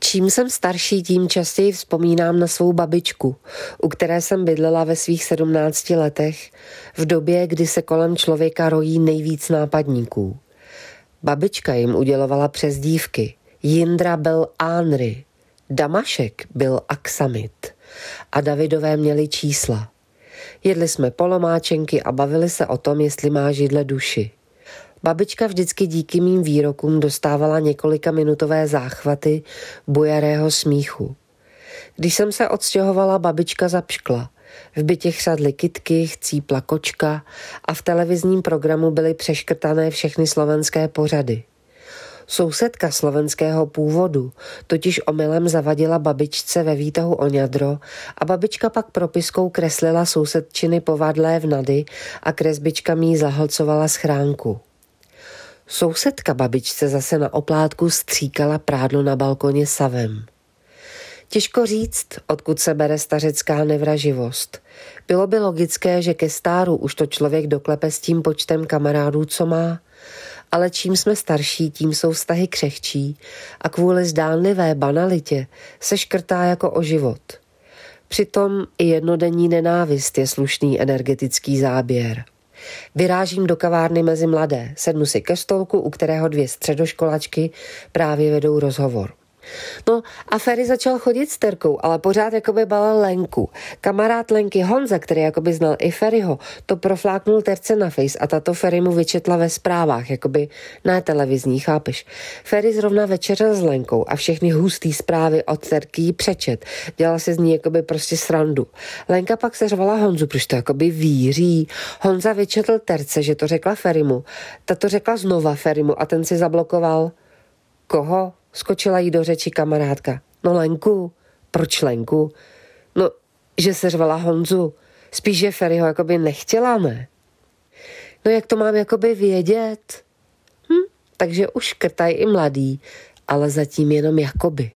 Čím jsem starší, tím častěji vzpomínám na svou babičku, u které jsem bydlela ve svých sedmnácti letech, v době, kdy se kolem člověka rojí nejvíc nápadníků. Babička jim udělovala přezdívky. Jindra byl Ánry, Damašek byl Aksamit a Davidové měli čísla. Jedli jsme polomáčenky a bavili se o tom, jestli má židle duši. Babička vždycky díky mým výrokům dostávala několika minutové záchvaty bujarého smíchu. Když jsem se odstěhovala, babička zapškla. V bytě chřadly kytky, chcípla kočka a v televizním programu byly přeškrtané všechny slovenské pořady. Sousedka slovenského původu totiž omylem zavadila babičce ve výtahu o ňadro a babička pak propiskou kreslila sousedčiny povadlé v nady a kresbička mý zahlcovala schránku. Sousedka babičce zase na oplátku stříkala prádlo na balkoně savem. Těžko říct, odkud se bere stařecká nevraživost. Bylo by logické, že ke stáru už to člověk doklepe s tím počtem kamarádů, co má, ale čím jsme starší, tím jsou vztahy křehčí a kvůli zdánlivé banalitě se škrtá jako o život. Přitom i jednodenní nenávist je slušný energetický záběr. Vyrážím do kavárny mezi mladé, sednu si ke stolku, u kterého dvě středoškolačky právě vedou rozhovor. No a Ferry začal chodit s Terkou, ale pořád jakoby balil Lenku. Kamarád Lenky Honza, který jakoby znal i Ferryho, to profláknul Terce na face a tato Ferry mu vyčetla ve zprávách, jakoby na televizní, chápeš. Ferry zrovna večeřel s Lenkou a všechny hustý zprávy od Terky jí přečet. Dělala se z ní jakoby prostě srandu. Lenka pak se řvala Honzu, proč to jakoby víří. Honza vyčetl Terce, že to řekla Ferimu. Ta to řekla znova Ferimu a ten si zablokoval. Koho? Skočila jí do řeči kamarádka. No Lenku, proč Lenku? No, že se řvala Honzu. Spíš, že Ferryho jakoby nechtěla, ne? No jak to mám jakoby vědět? Hm, takže už krtaj i mladý, ale zatím jenom jakoby.